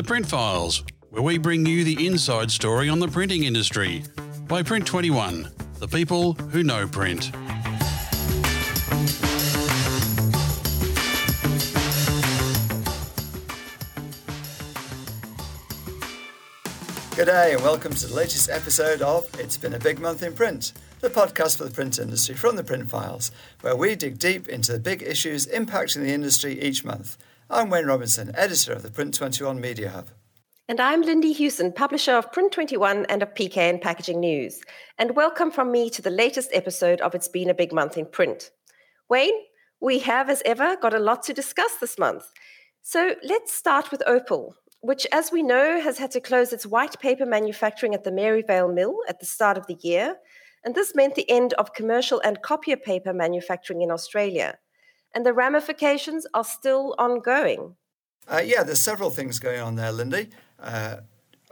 The Print Files, where we bring you the inside story on the printing industry by Print 21, the people who know print. Good day and welcome to the latest episode of It's Been a Big Month in Print, the podcast for the print industry from the Print Files, where we dig deep into the big issues impacting the industry each month. I'm Wayne Robinson, editor of the Print 21 Media Hub. And I'm Lindy Hughson, publisher of Print 21 and of PKN Packaging News. And welcome from me to the latest episode of It's Been a Big Month in Print. Wayne, we have, as ever, got a lot to discuss this month. So let's start with Opal, which, as we know, has had to close its white paper manufacturing at the Maryvale Mill at the start of the year. And this meant the end of commercial and copier paper manufacturing in Australia. And the ramifications are still ongoing. Uh, yeah, there's several things going on there, Lindy. Uh,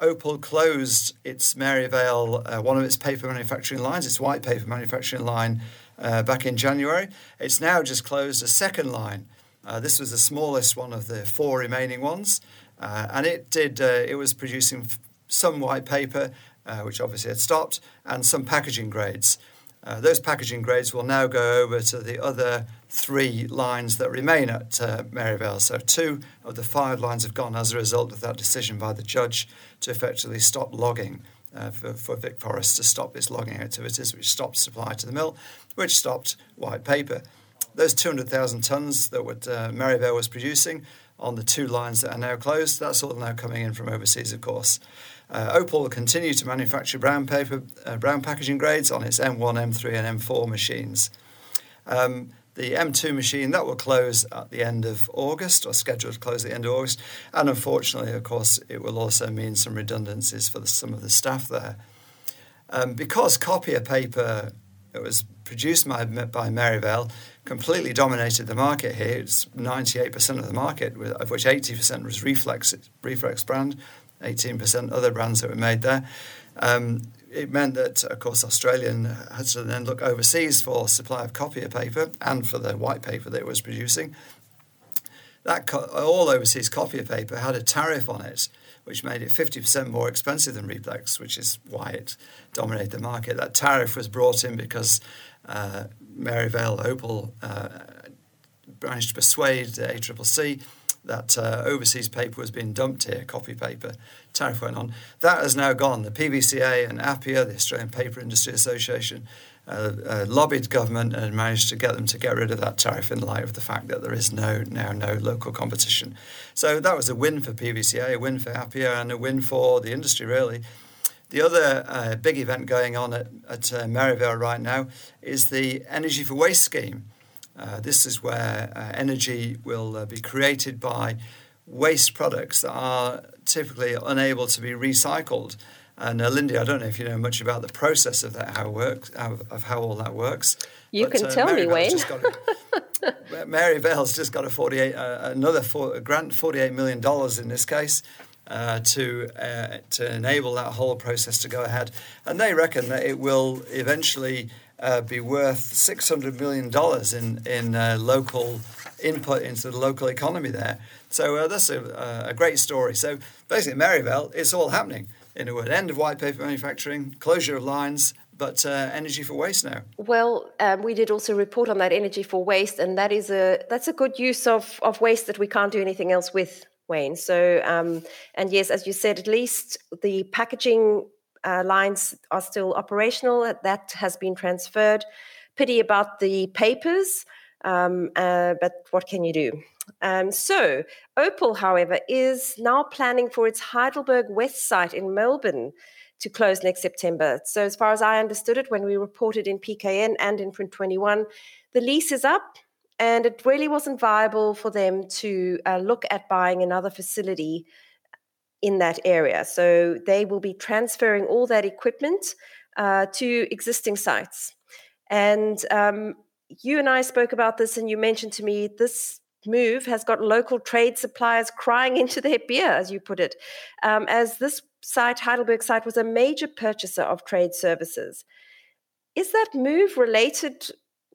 Opal closed its Maryvale, uh, one of its paper manufacturing lines, its white paper manufacturing line, uh, back in January. It's now just closed a second line. Uh, this was the smallest one of the four remaining ones. Uh, and it did. It was producing f- some white paper, which obviously had stopped, and some packaging grades. Uh, those packaging grades will now go over to the other three lines that remain at uh, Maryvale. So two of the five lines have gone as a result of that decision by the judge to effectively stop logging. Uh, for, for Vic Forest to stop its logging activities, which stopped supply to the mill, which stopped white paper. Those 200,000 tonnes that what uh, Maryvale was producing on the two lines that are now closed. That's all now coming in from overseas, of course. Uh, Opal will continue to manufacture brown paper, uh, brown packaging grades on its M1, M3, and M4 machines. Um, the M2 machine that will close at the end of August, or scheduled to close at the end of August, and unfortunately, of course, it will also mean some redundancies for the, some of the staff there. Um, because copier paper it was produced by, by Maryvale completely dominated the market here. It's 98% of the market, of which 80% was Reflex, Reflex brand, 18% other brands that were made there. Um, it meant that, of course, Australian had to then look overseas for supply of copier paper and for the white paper that it was producing. That co- all overseas copier paper had a tariff on it, which made it 50% more expensive than Reflex, which is why it dominated the market. That tariff was brought in because uh, Maryvale Opal uh, managed to persuade the ACCC that uh, overseas paper was being dumped here, copy paper. Tariff went on. That has now gone. The PVCA and APIA, the Australian Paper Industry Association, uh, uh, lobbied government and managed to get them to get rid of that tariff in light of the fact that there is no now no local competition. So that was a win for PVCA, a win for APIA, and a win for the industry really. The other uh, big event going on at, at uh, Maryvale right now is the Energy from Waste scheme. Uh, this is where uh, energy will uh, be created by waste products that are typically unable to be recycled. And uh, Lindy, I don't know if you know much about the process of that, how it works, how, of how all that works. You but, can tell Mary me, Wayne. Maryvale's just got a 48, another four, a grant, $48 million in this case, uh, to uh, to enable that whole process to go ahead. And they reckon that it will eventually uh, be worth six hundred million dollars in in uh, local input into the local economy there. So uh, that's a, a great story. So basically, Maryvale, it's all happening. In a word, end of white paper manufacturing, closure of lines, but uh, energy for waste now. Well, um, we did also report on that energy for waste, and that is a that's a good use of of waste that we can't do anything else with. Wayne. So, um, and yes, as you said, at least the packaging uh, lines are still operational. That has been transferred. Pity about the papers, um, uh, but what can you do? Um, so, Opal, however, is now planning for its Heidelberg West site in Melbourne to close next September. So, as far as I understood it, when we reported in PKN and in Print 21, the lease is up and it really wasn't viable for them to uh, look at buying another facility in that area. So they will be transferring all that equipment uh, to existing sites. And um, you and I spoke about this, and you mentioned to me this move has got local trade suppliers crying into their beer, as you put it, um, as this site, Heidelberg site, was a major purchaser of trade services. Is that move related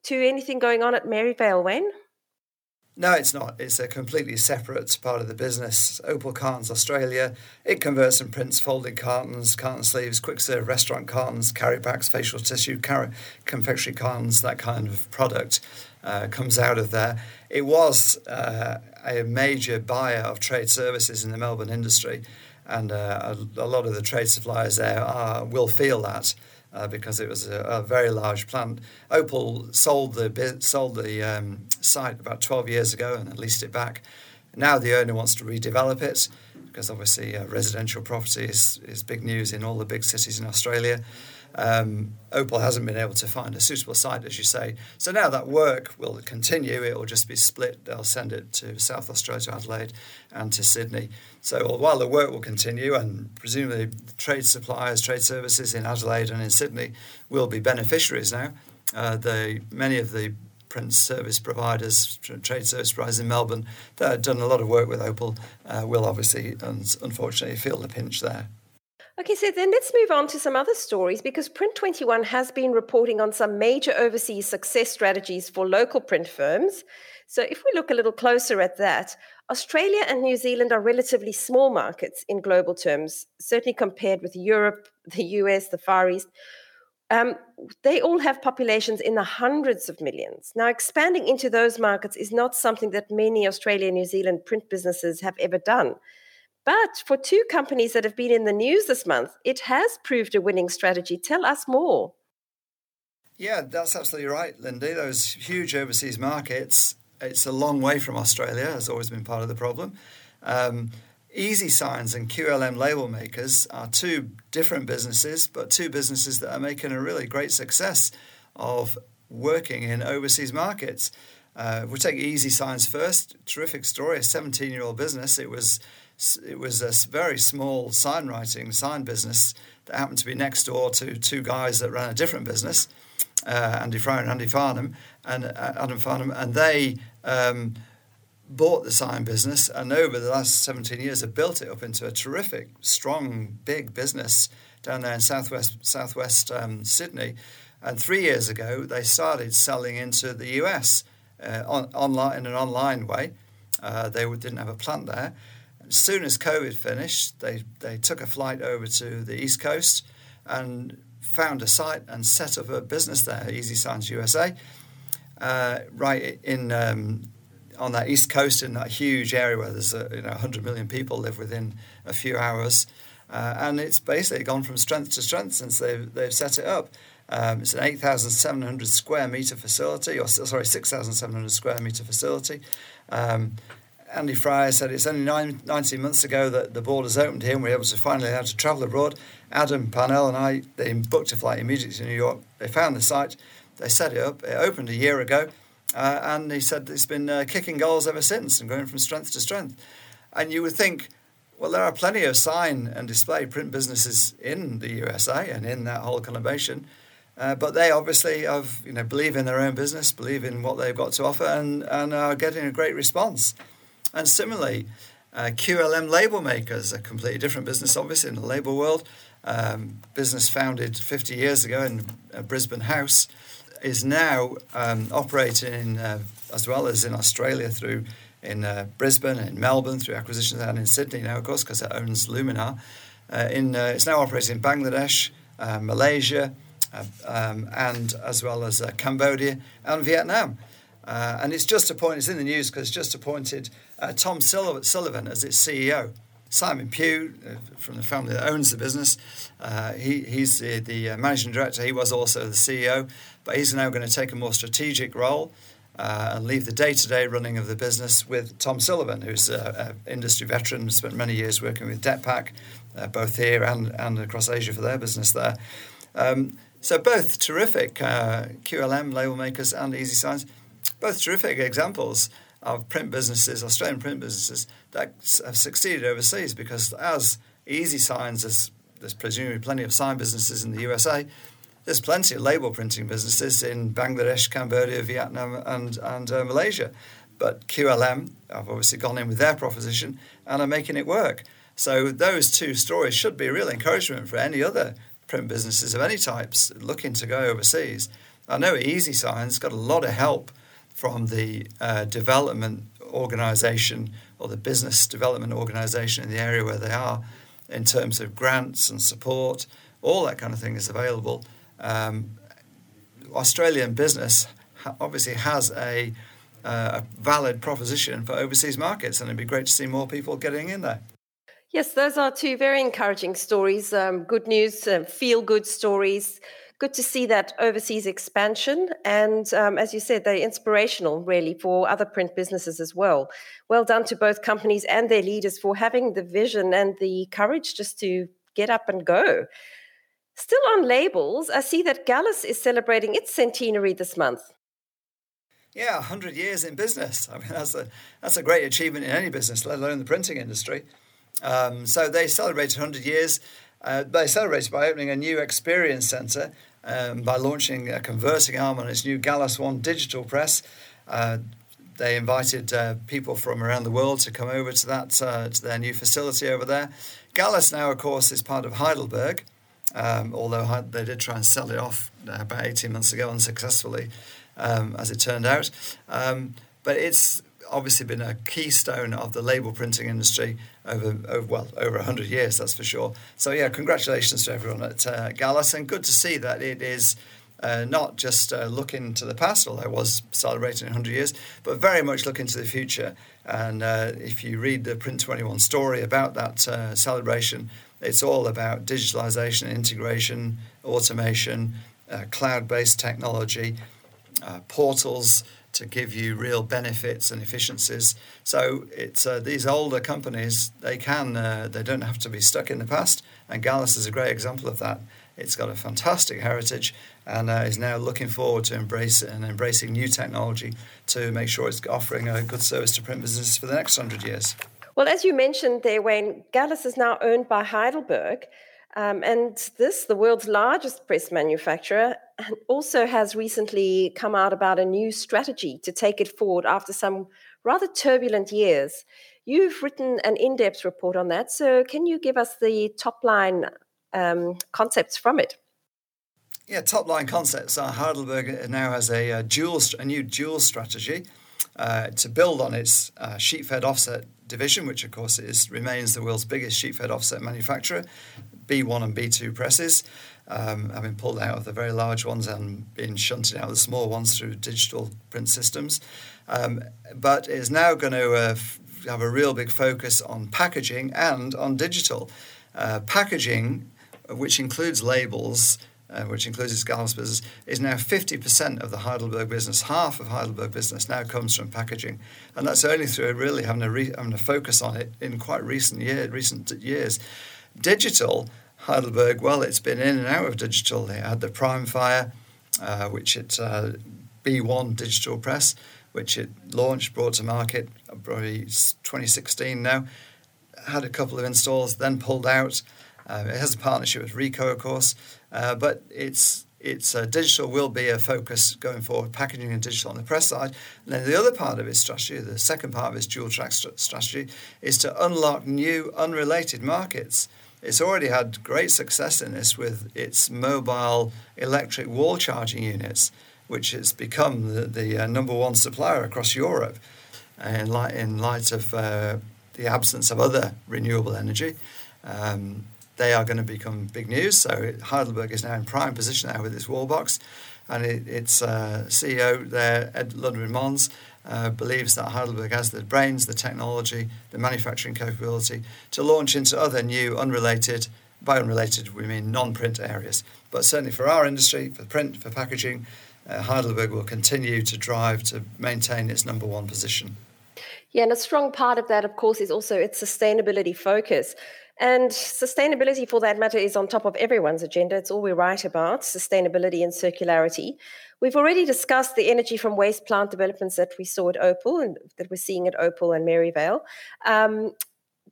to anything going on at Maryvale, Wayne? No, it's not. It's a completely separate part of the business. Opal Cartons Australia, it converts and prints folding cartons, carton sleeves, quick serve restaurant cartons, carry packs, facial tissue, confectionery cartons, that kind of product uh, comes out of there. It was uh, a major buyer of trade services in the Melbourne industry, and uh, a, a, lot of the trade suppliers there are, will feel that uh, because it was a, a, very large plant. Opal sold the sold the um, site about 12 years ago and leased it back. Now the owner wants to redevelop it because obviously uh, residential property is, is big news in all the big cities in Australia. Um, Opal hasn't been able to find a suitable site, as you say. So now that work will continue. It will just be split. They'll send it to South Australia, to Adelaide, and to Sydney. So while the work will continue, and presumably trade suppliers, trade services in Adelaide and in Sydney will be beneficiaries now. Uh, many of the print service providers, trade service providers in Melbourne that have done a lot of work with Opal uh, will obviously, and unfortunately, feel the pinch there. Okay, so then let's move on to some other stories because Print 21 has been reporting on some major overseas success strategies for local print firms. So if we look a little closer at that, Australia and New Zealand are relatively small markets in global terms, certainly compared with Europe, the US, the Far East. Um, they all have populations in the hundreds of millions. Now, expanding into those markets is not something that many Australia and New Zealand print businesses have ever done. But for two companies that have been in the news this month, it has proved a winning strategy. Tell us more. Yeah, that's absolutely right, Lindy. Those huge overseas markets, it's a long way from Australia, has always been part of the problem. Um, Easy Signs and QLM label makers are two different businesses, but two businesses that are making a really great success of working in overseas markets. Uh, we'll take Easy Signs first. Terrific story. A 17 year old business. It was it was a very small sign writing sign business that happened to be next door to two guys that ran a different business, uh, Andy Fryer and Andy Farnham, and uh, Adam Farnham, and they um, bought the sign business, and over the last 17 years have built it up into a terrific, strong, big business down there in southwest southwest um, Sydney. And three years ago, they started selling into the US uh, on, online in an online way. Uh, they didn't have a plant there, as soon as COVID finished, they, they took a flight over to the East Coast and found a site and set up a business there, Easy Signs USA, uh, right in um, on that East Coast in that huge area where there's a, you know 100 million people live within a few hours. Uh, and it's basically gone from strength to strength since they've, they've set it up. Um, it's an 8,700 square meter facility, or sorry, 6,700 square meter facility. Um, Andy Fryer said it's only nine, 19 months ago that the borders opened here and we were able to finally able to travel abroad. Adam Parnell and I, they booked a flight immediately to New York. They found the site, they set it up. It opened a year ago, uh, and he said it's been uh, kicking goals ever since and going from strength to strength. And you would think, well, there are plenty of sign and display print businesses in the USA and in that whole conurbation. Uh, but they obviously have, you know, believe in their own business, believe in what they've got to offer, and, and are getting a great response. And similarly, uh, QLM label makers, a completely different business, obviously, in the label world. Um, business founded 50 years ago in uh, Brisbane House, is now um, operating in, uh, as well as in Australia through in uh, Brisbane and Melbourne through acquisitions and in Sydney now, of course, because it owns Luminar. Uh, in, uh, it's now operating in Bangladesh, Malaysia, um, and as well as Cambodia and Vietnam. Uh, and it's just appointed, it's in the news because it's just appointed uh, Tom Sullivan as its CEO. Simon Pugh, uh, from the family that owns the business, uh, he, he's the, the, uh, managing director. He was also the CEO, but he's now going to take a more strategic role uh, and leave the day to day running of the business with Tom Sullivan, who's an industry veteran, spent many years working with Detpak, both here and, and across Asia for their business there. Um, so, both terrific QLM label makers and Easy Signs both terrific examples of print businesses, Australian print businesses, that have succeeded overseas because as Easy Signs, as there's presumably plenty of sign businesses in the USA, there's plenty of label printing businesses in Bangladesh, Cambodia, Vietnam, and, and uh, Malaysia. But QLM have obviously gone in with their proposition and are making it work. So those two stories should be a real encouragement for any other print businesses of any types looking to go overseas. I know Easy Signs got a lot of help from the uh, development organization or the business development organization in the area where they are in terms of grants and support. All that kind of thing is available. Um, Australian business obviously has a, uh, a valid proposition for overseas markets, and it'd be great to see more people getting in there. Yes, those are two very encouraging stories. Um, good news, uh, feel good stories. Good to see that overseas expansion. And um, as you said, they're inspirational, really, for other print businesses as well. Well done to both companies and their leaders for having the vision and the courage just to get up and go. Still on labels, I see that Gallus is celebrating its centenary this month. Yeah, 100 years in business. I mean, that's a, that's a great achievement in any business, let alone the printing industry. Um, so they celebrated 100 years. Uh, they celebrated by opening a new experience centre, um, by launching a converting arm on its new Gallus One digital press. Uh, they invited uh, people from around the world to come over to that uh, to their new facility over there. Gallus now, of course, is part of Heidelberg, um, although they did try and sell it off uh, about 18 months ago unsuccessfully, um, as it turned out. Um, but it's obviously been a keystone of the label printing industry over, over well over 100 years that's for sure so yeah congratulations to everyone at uh, Gallus and good to see that it is uh, not just uh, looking to the past, although I was celebrating 100 years, but very much looking to the future. And uh, if you read the Print 21 story about that uh, celebration, it's all about digitalization, integration, automation, uh, cloud based technology, uh, portals to give you real benefits and efficiencies. So it's uh, these older companies they can uh, they don't have to be stuck in the past, and Gallus is a great example of that. It's got a fantastic heritage and uh, is now looking forward to embrace and embracing new technology to make sure it's offering a good service to print businesses for the next hundred years. Well, as you mentioned there, Wayne, Gallus is now owned by Heidelberg. Um, and this, the world's largest press manufacturer, also has recently come out about a new strategy to take it forward after some rather turbulent years. You've written an in depth report on that. So, can you give us the top line um, concepts from it? Yeah, top line concepts Heidelberg now has a, a dual, a new dual strategy uh, to build on its uh, sheet fed offset division, which of course is remains the world's biggest sheet fed offset manufacturer, B1 and B2 presses, um, having pulled out of the very large ones and been shunted out of the small ones through digital print systems. Um, but is now going to uh, f- have a real big focus on packaging and on digital. Uh, packaging, which includes labels, uh, which includes its business, is now 50% of the Heidelberg business. Half of Heidelberg business now comes from packaging. And that's only through really having a, re- having a focus on it in quite recent, year, recent years. Digital, Heidelberg, well, it's been in and out of digital. They had the Primefire, uh, which it uh, B1 digital press, which it launched, brought to market probably 2016 now. Had a couple of installs, then pulled out. Uh, it has a partnership with Ricoh, of course, uh, but it's it's uh, digital will be a focus going forward, packaging and digital on the press side. And then the other part of its strategy, the second part of its dual track st- strategy, is to unlock new unrelated markets. It's already had great success in this with its mobile electric wall charging units, which has become the, the uh, number one supplier across Europe in light, in light of uh, the absence of other renewable energy. Um, they are going to become big news. So Heidelberg is now in prime position now with its wall box, and it, its uh, CEO there, Ed Ludwin Monz, uh, believes that Heidelberg has the brains, the technology, the manufacturing capability to launch into other new, unrelated, by unrelated we mean non-print areas. But certainly for our industry, for print, for packaging, uh, Heidelberg will continue to drive to maintain its number one position. Yeah, and a strong part of that, of course, is also its sustainability focus. And sustainability, for that matter, is on top of everyone's agenda. It's all we write about sustainability and circularity. We've already discussed the energy from waste plant developments that we saw at Opal and that we're seeing at Opal and Maryvale. Um,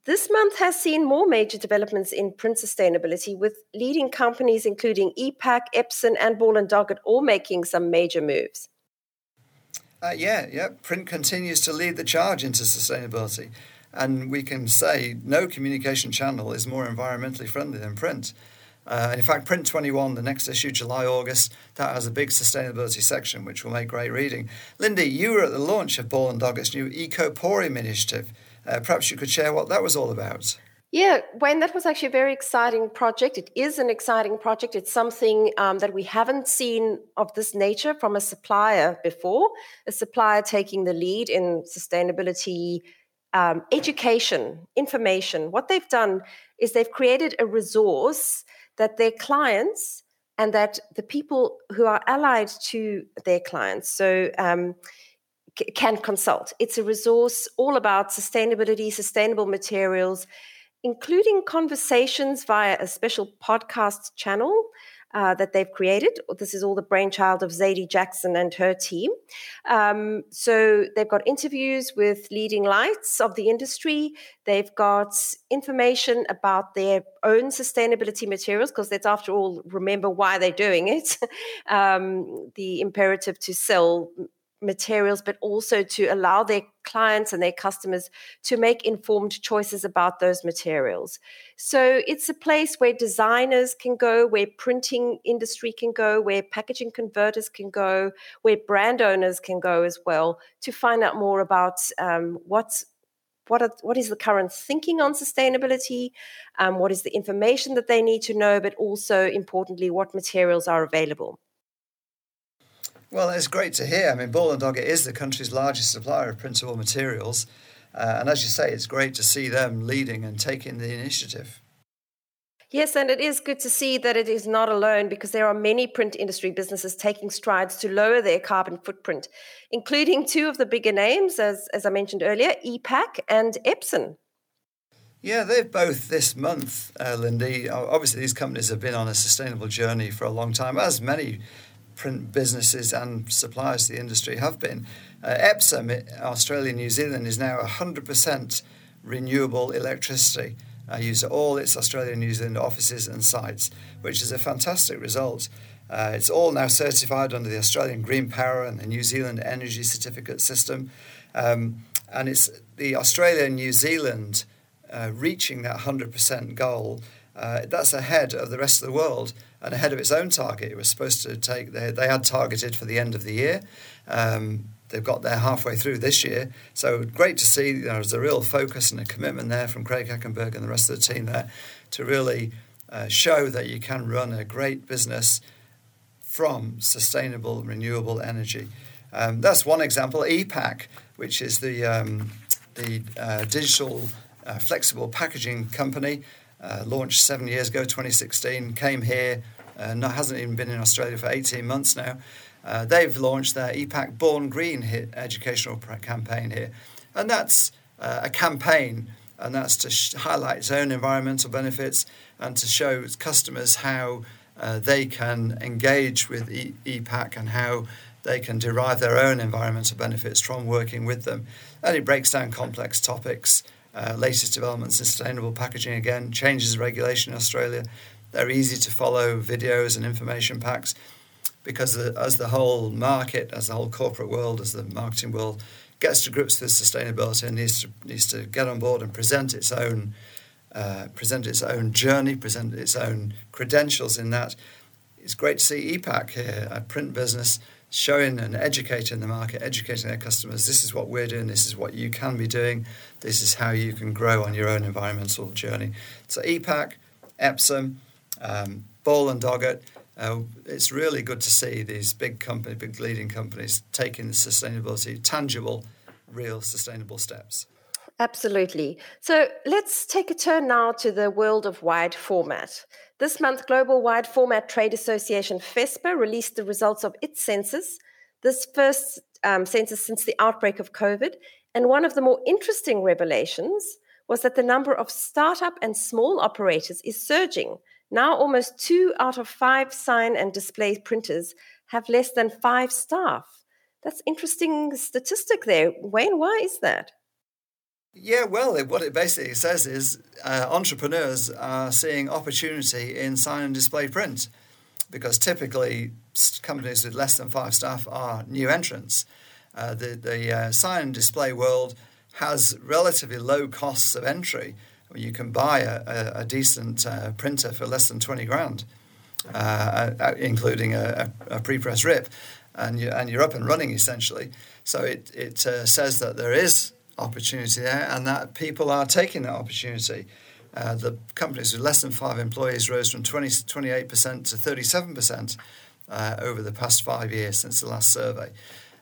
this month has seen more major developments in print sustainability, with leading companies including e-Pack, Epson, and Ball and Doggett all making some major moves. Uh, yeah, yeah. Print continues to lead the charge into sustainability. And we can say no communication channel is more environmentally friendly than print. Uh, and in fact, Print 21, the next issue, July, August, that has a big sustainability section, which will make great reading. Lindy, you were at the launch of Ball and Doggett's new Ecoporium initiative. Uh, perhaps you could share what that was all about. Yeah, Wayne, that was actually a very exciting project. It is an exciting project. It's something um, that we haven't seen of this nature from a supplier before, a supplier taking the lead in sustainability um, education, information. What they've done is they've created a resource that their clients and that the people who are allied to their clients, so um, c- can consult. It's a resource all about sustainability, sustainable materials, including conversations via a special podcast channel uh, that they've created. This is all the brainchild of Zadie Jackson and her team. Um, so they've got interviews with leading lights of the industry. They've got information about their own sustainability materials, because let's, after all, remember why they're doing it. um, the imperative to sell materials, but also to allow their clients and their customers to make informed choices about those materials. So it's a place where designers can go, where printing industry can go, where packaging converters can go, where brand owners can go as well to find out more about um, what's what, are, what is the current thinking on sustainability? Um, what is the information that they need to know? But also, importantly, what materials are available. Well, it's great to hear. I mean, Ball and Doggett is the country's largest supplier of printable materials. Uh, and as you say, it's great to see them leading and taking the initiative. Yes, and it is good to see that it is not alone because there are many print industry businesses taking strides to lower their carbon footprint, including two of the bigger names, as, as I mentioned earlier, e-Pack and Epson. Yeah, they've both this month, uh, Lindy. Obviously, these companies have been on a sustainable journey for a long time, as many print businesses and suppliers to the industry have been. Uh, Epson, Australia, New Zealand, is now 100% renewable electricity. Uh, used at all its Australia New Zealand offices and sites, which is a fantastic result. Uh, it's all now certified under the Australian Green Power and the New Zealand Energy Certificate System. Um, and it's the Australia and New Zealand uh, reaching that 100% goal. Uh, that's ahead of the rest of the world and ahead of its own target. It was supposed to take, they, they had targeted for the end of the year. Um, they've got there halfway through this year. So great to see there's a real focus and a commitment there from Craig Heckenberg and the rest of the team there to really uh, show that you can run a great business from sustainable renewable energy. Um, that's one example. e-Pack, which is the um, the uh, digital uh, flexible packaging company uh, launched seven years ago, 2016, came here, uh, not, hasn't even been in Australia for 18 months now. Uh, they've launched their e-Pack Born Green educational campaign here. And that's uh, a campaign, and that's to sh- highlight its own environmental benefits and to show customers how uh, they can engage with e- e-Pack and how they can derive their own environmental benefits from working with them. And it breaks down complex topics uh, latest developments in sustainable packaging again, changes regulation in Australia. They're easy to follow videos and information packs because the, as the whole market, as the whole corporate world, as the marketing world gets to grips with sustainability and needs to, needs to get on board and present its own uh, present its own journey, present its own credentials in that. It's great to see e-Pack here, a print business, showing and educating the market, educating their customers. This is what we're doing. This is what you can be doing. This is how you can grow on your own environmental journey. So e-Pack, Epson, um, Ball and Doggett. Uh, it's really good to see these big company, big leading companies taking the sustainability, tangible, real sustainable steps. Absolutely. So let's take a turn now to the world of wide format. This month, Global Wide Format Trade Association FESPA released the results of its census, this first um, census since the outbreak of COVID. And one of the more interesting revelations was that the number of startup and small operators is surging. Now, almost two out of five sign and display printers have less than five staff. That's interesting statistic there. Wayne, why is that? Yeah, well, it, what it basically says is uh, entrepreneurs are seeing opportunity in sign and display print because typically companies with less than five staff are new entrants. Uh, the the uh, sign and display world has relatively low costs of entry. I mean, you can buy a, a, a decent uh, printer for less than 20 grand, uh, uh including a, a pre-press rip, and, you, and you're up and running essentially. So it, it says that there is opportunity there and that people are taking that opportunity. Uh, the companies with less than five employees rose from 20, 28% to 37% uh, over the past five years since the last survey.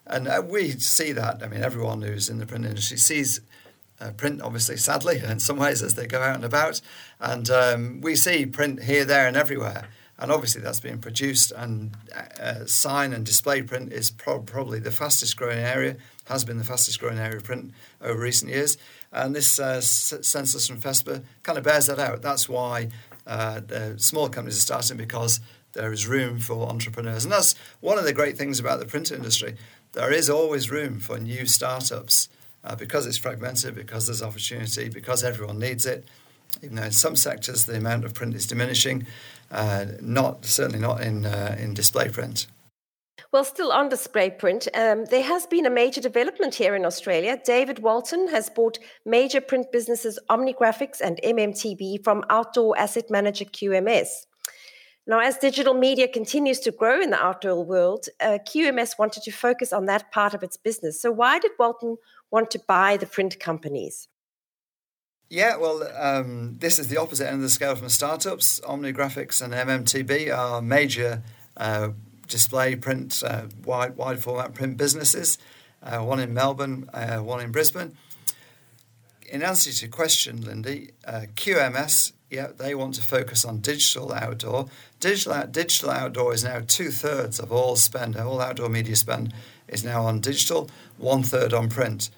And uh, we see that. I mean, everyone who's in the print industry sees uh, print, obviously, sadly, in some ways, as they go out and about. And um, we see print here, there, and everywhere. And obviously, that's being produced. And uh, sign and display print is pro- probably the fastest growing area, has been the fastest growing area of print over recent years. And this uh, census from FESPA kind of bears that out. That's why uh, the small companies are starting because there is room for entrepreneurs. And that's one of the great things about the print industry. There is always room for new startups uh, because it's fragmented, because there's opportunity, because everyone needs it. Even though in some sectors the amount of print is diminishing, uh, not certainly not in uh, in display print. Well, still on display print, um, there has been a major development here in Australia. David Walton has bought major print businesses OmniGraphics and MMTB from outdoor asset manager QMS. Now, as digital media continues to grow in the outdoor world, uh, QMS wanted to focus on that part of its business. So, why did Walton want to buy the print companies? Yeah, well, um, this is the opposite end of the scale from startups. OmniGraphics and MMTB are major uh, display print, uh, wide, wide format print businesses, uh, one in Melbourne, uh, one in Brisbane. In answer to your question, Lindy, uh, QMS, yeah, they want to focus on digital outdoor. Digital, digital outdoor is now two thirds of all spend, all outdoor media spend is now on digital, one third on print.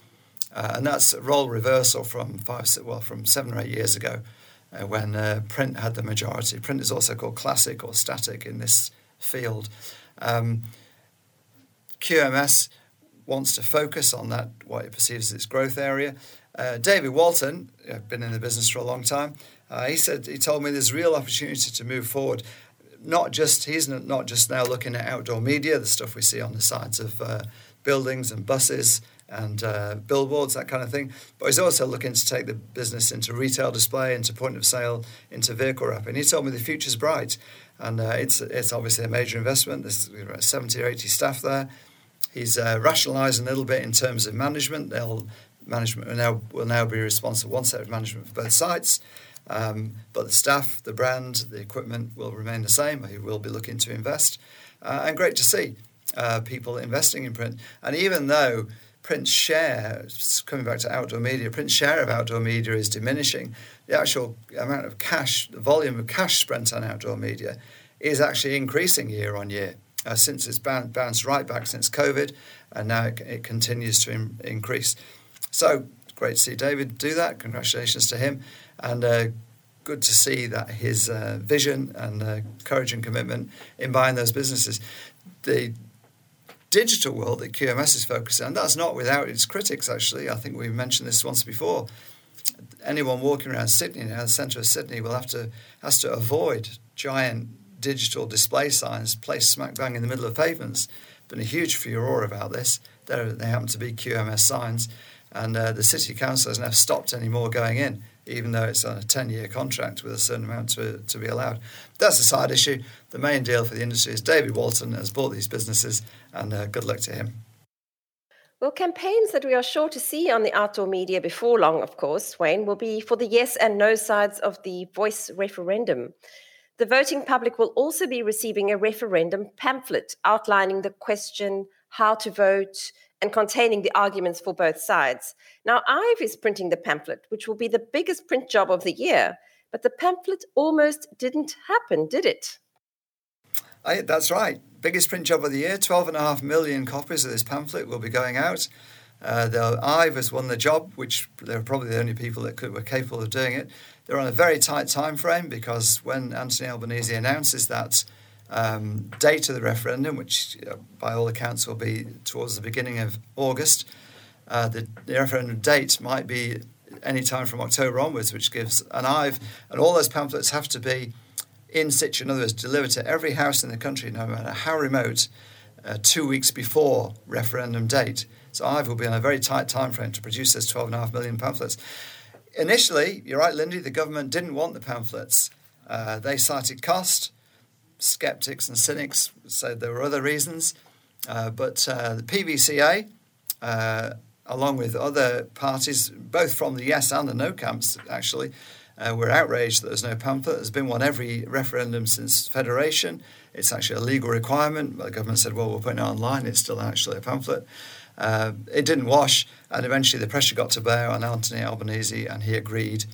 Uh, and that's a role reversal from five, well, from seven or eight years ago, uh, when uh, print had the majority. Print is also called classic or static in this field. Um, QMS wants to focus on that, what it perceives as its growth area. Uh, David Walton, I've been in the business for a long time, uh, he said he told me there's real opportunity to move forward. Not just he's not just now looking at outdoor media, the stuff we see on the sides of uh, buildings and buses and uh, billboards, that kind of thing. But he's also looking to take the business into retail display, into point of sale, into vehicle wrapping. He told me the future's bright, and uh, it's it's obviously a major investment. There's about 70 or 80 staff there. He's uh, rationalising a little bit in terms of management. They'll management will now will now be responsible one set of management for both sites. Um, but the staff, the brand, the equipment will remain the same. He will be looking to invest, uh, and great to see uh, people investing in print. And even though print's share, coming back to outdoor media, print's share of outdoor media is diminishing. The actual amount of cash, the volume of cash spent on outdoor media is actually increasing year on year. Uh, since it's bounced right back since COVID, and now it, it continues to in, increase. So great to see David do that. Congratulations to him, and uh, good to see that his uh, vision and uh, courage and commitment in buying those businesses. The digital world that QMS is focusing on, that's not without its critics, actually. I think we mentioned this once before. Anyone walking around Sydney now, the centre of Sydney, will have to has to avoid giant digital display signs placed smack bang in the middle of pavements. Been a huge furore about this. There, they happen to be QMS signs, and uh, the city council has now stopped any more going in even though it's on a 10 year contract with a certain amount to, to be allowed. That's a side issue. The main deal for the industry is David Walton has bought these businesses, and uh, good luck to him. Well, campaigns that we are sure to see on the outdoor media before long, of course, Wayne, will be for the yes and no sides of the voice referendum. The voting public will also be receiving a referendum pamphlet outlining the question, how to vote, and containing the arguments for both sides. Now, IVE is printing the pamphlet, which will be the biggest print job of the year, but the pamphlet almost didn't happen, did it? I, that's right. Biggest print job of the year. 12.5 million copies of this pamphlet will be going out. Uh, the IVE has won the job, which they're probably the only people that could, were capable of doing it. They're on a very tight time frame because when Anthony Albanese announces that um, date of the referendum, which uh, by all accounts will be towards the beginning of August. Uh, the, the, referendum date might be any time from October onwards, which gives an IVE, and all those pamphlets have to be in situ, in other words, delivered to every house in the country, no matter how remote, uh, two weeks before referendum date. So IVE will be on a very tight time frame to produce those 12.5 million pamphlets. initially, you're right, Lindy, the government didn't want the pamphlets. Uh, they cited cost. Skeptics and cynics said there were other reasons. Uh, but uh, the PVCA, uh, along with other parties, both from the yes and the no camps, actually, uh, were outraged that there's no pamphlet. There's been one every referendum since federation. It's actually a legal requirement. The government said, well, we're putting it online. It's still actually a pamphlet. Uh, it didn't wash, and eventually the pressure got to bear on Anthony Albanese, and he agreed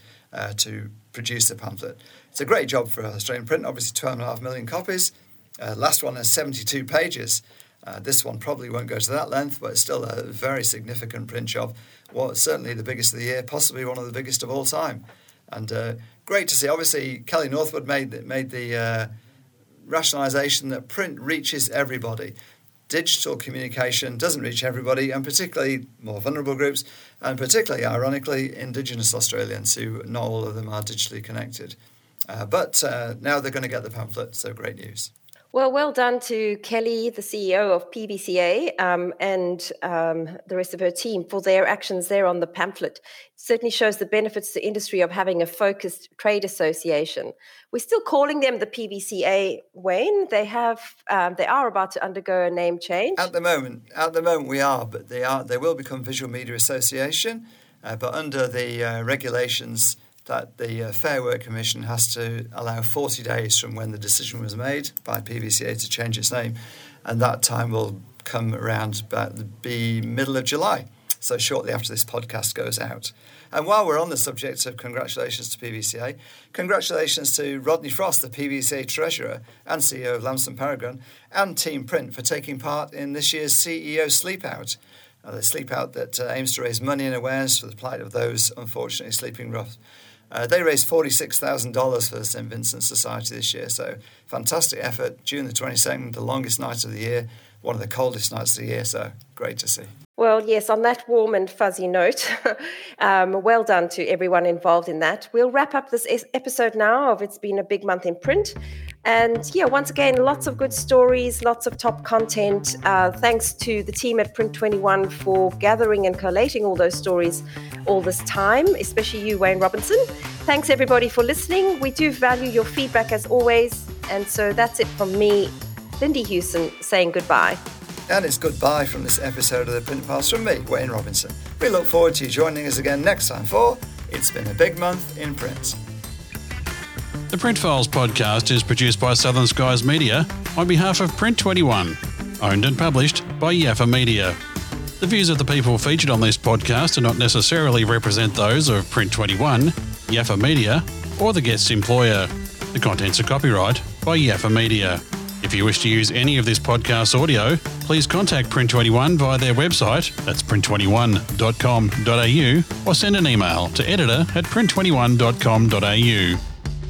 to produce the pamphlet. It's a great job for Australian print, obviously 12.5 million copies. Uh, last one has 72 pages. Uh, this one probably won't go to that length, but it's still a very significant print job. Well, certainly the biggest of the year, possibly one of the biggest of all time. And uh, great to see. Obviously, Kellie Northwood made made the uh, rationalisation that print reaches everybody. Digital communication doesn't reach everybody, and particularly more vulnerable groups, and particularly, ironically, Indigenous Australians, who not all of them are digitally connected. Uh, but uh, now they're going to get the pamphlet, so great news. Well, well done to Kellie, the CEO of PVCA, um, and um, the rest of her team for their actions there on the pamphlet. It certainly shows the benefits to industry of having a focused trade association. We're still calling them the PVCA, Wayne. They have, um, they are about to undergo a name change. At the moment, at the moment we are, but they are. They will become Visual Media Association, uh, but under the uh, regulations that the uh, Fair Work Commission has to allow 40 days from when the decision was made by PVCA to change its name, and that time will come around about the middle of July, so shortly after this podcast goes out. And while we're on the subject of congratulations to PVCA, congratulations to Rodney Frost, the PVCA Treasurer and CEO of Lamson Paragon, and Team Print for taking part in this year's CEO Sleepout Uh, the Sleep Out that uh, aims to raise money and awareness for the plight of those unfortunately sleeping rough. Uh, they raised $46,000 for the St. Vincent Society this year, so fantastic effort. June the 22nd, the longest night of the year, one of the coldest nights of the year, so great to see. Well, yes, on that warm and fuzzy note, um, well done to everyone involved in that. We'll wrap up this episode now of It's Been a Big Month in Print. And yeah, once again, lots of good stories, lots of top content. Uh, thanks to the team at Print 21 for gathering and collating all those stories all this time, especially you, Wayne Robinson. Thanks everybody for listening. We do value your feedback as always. And so that's it from me, Lindy Hughson, saying goodbye. And it's goodbye from this episode of the Print Files from me, Wayne Robinson. We look forward to you joining us again next time for It's Been a Big Month in Print. The Print Files podcast is produced by Southern Skies Media on behalf of Print 21, owned and published by Yaffa Media. The views of the people featured on this podcast do not necessarily represent those of Print 21, Yaffa Media, or the guest's employer. The contents are copyright by Yaffa Media. If you wish to use any of this podcast audio, please contact Print21 via their website, that's print21.com.au, or send an email to editor at print21.com.au.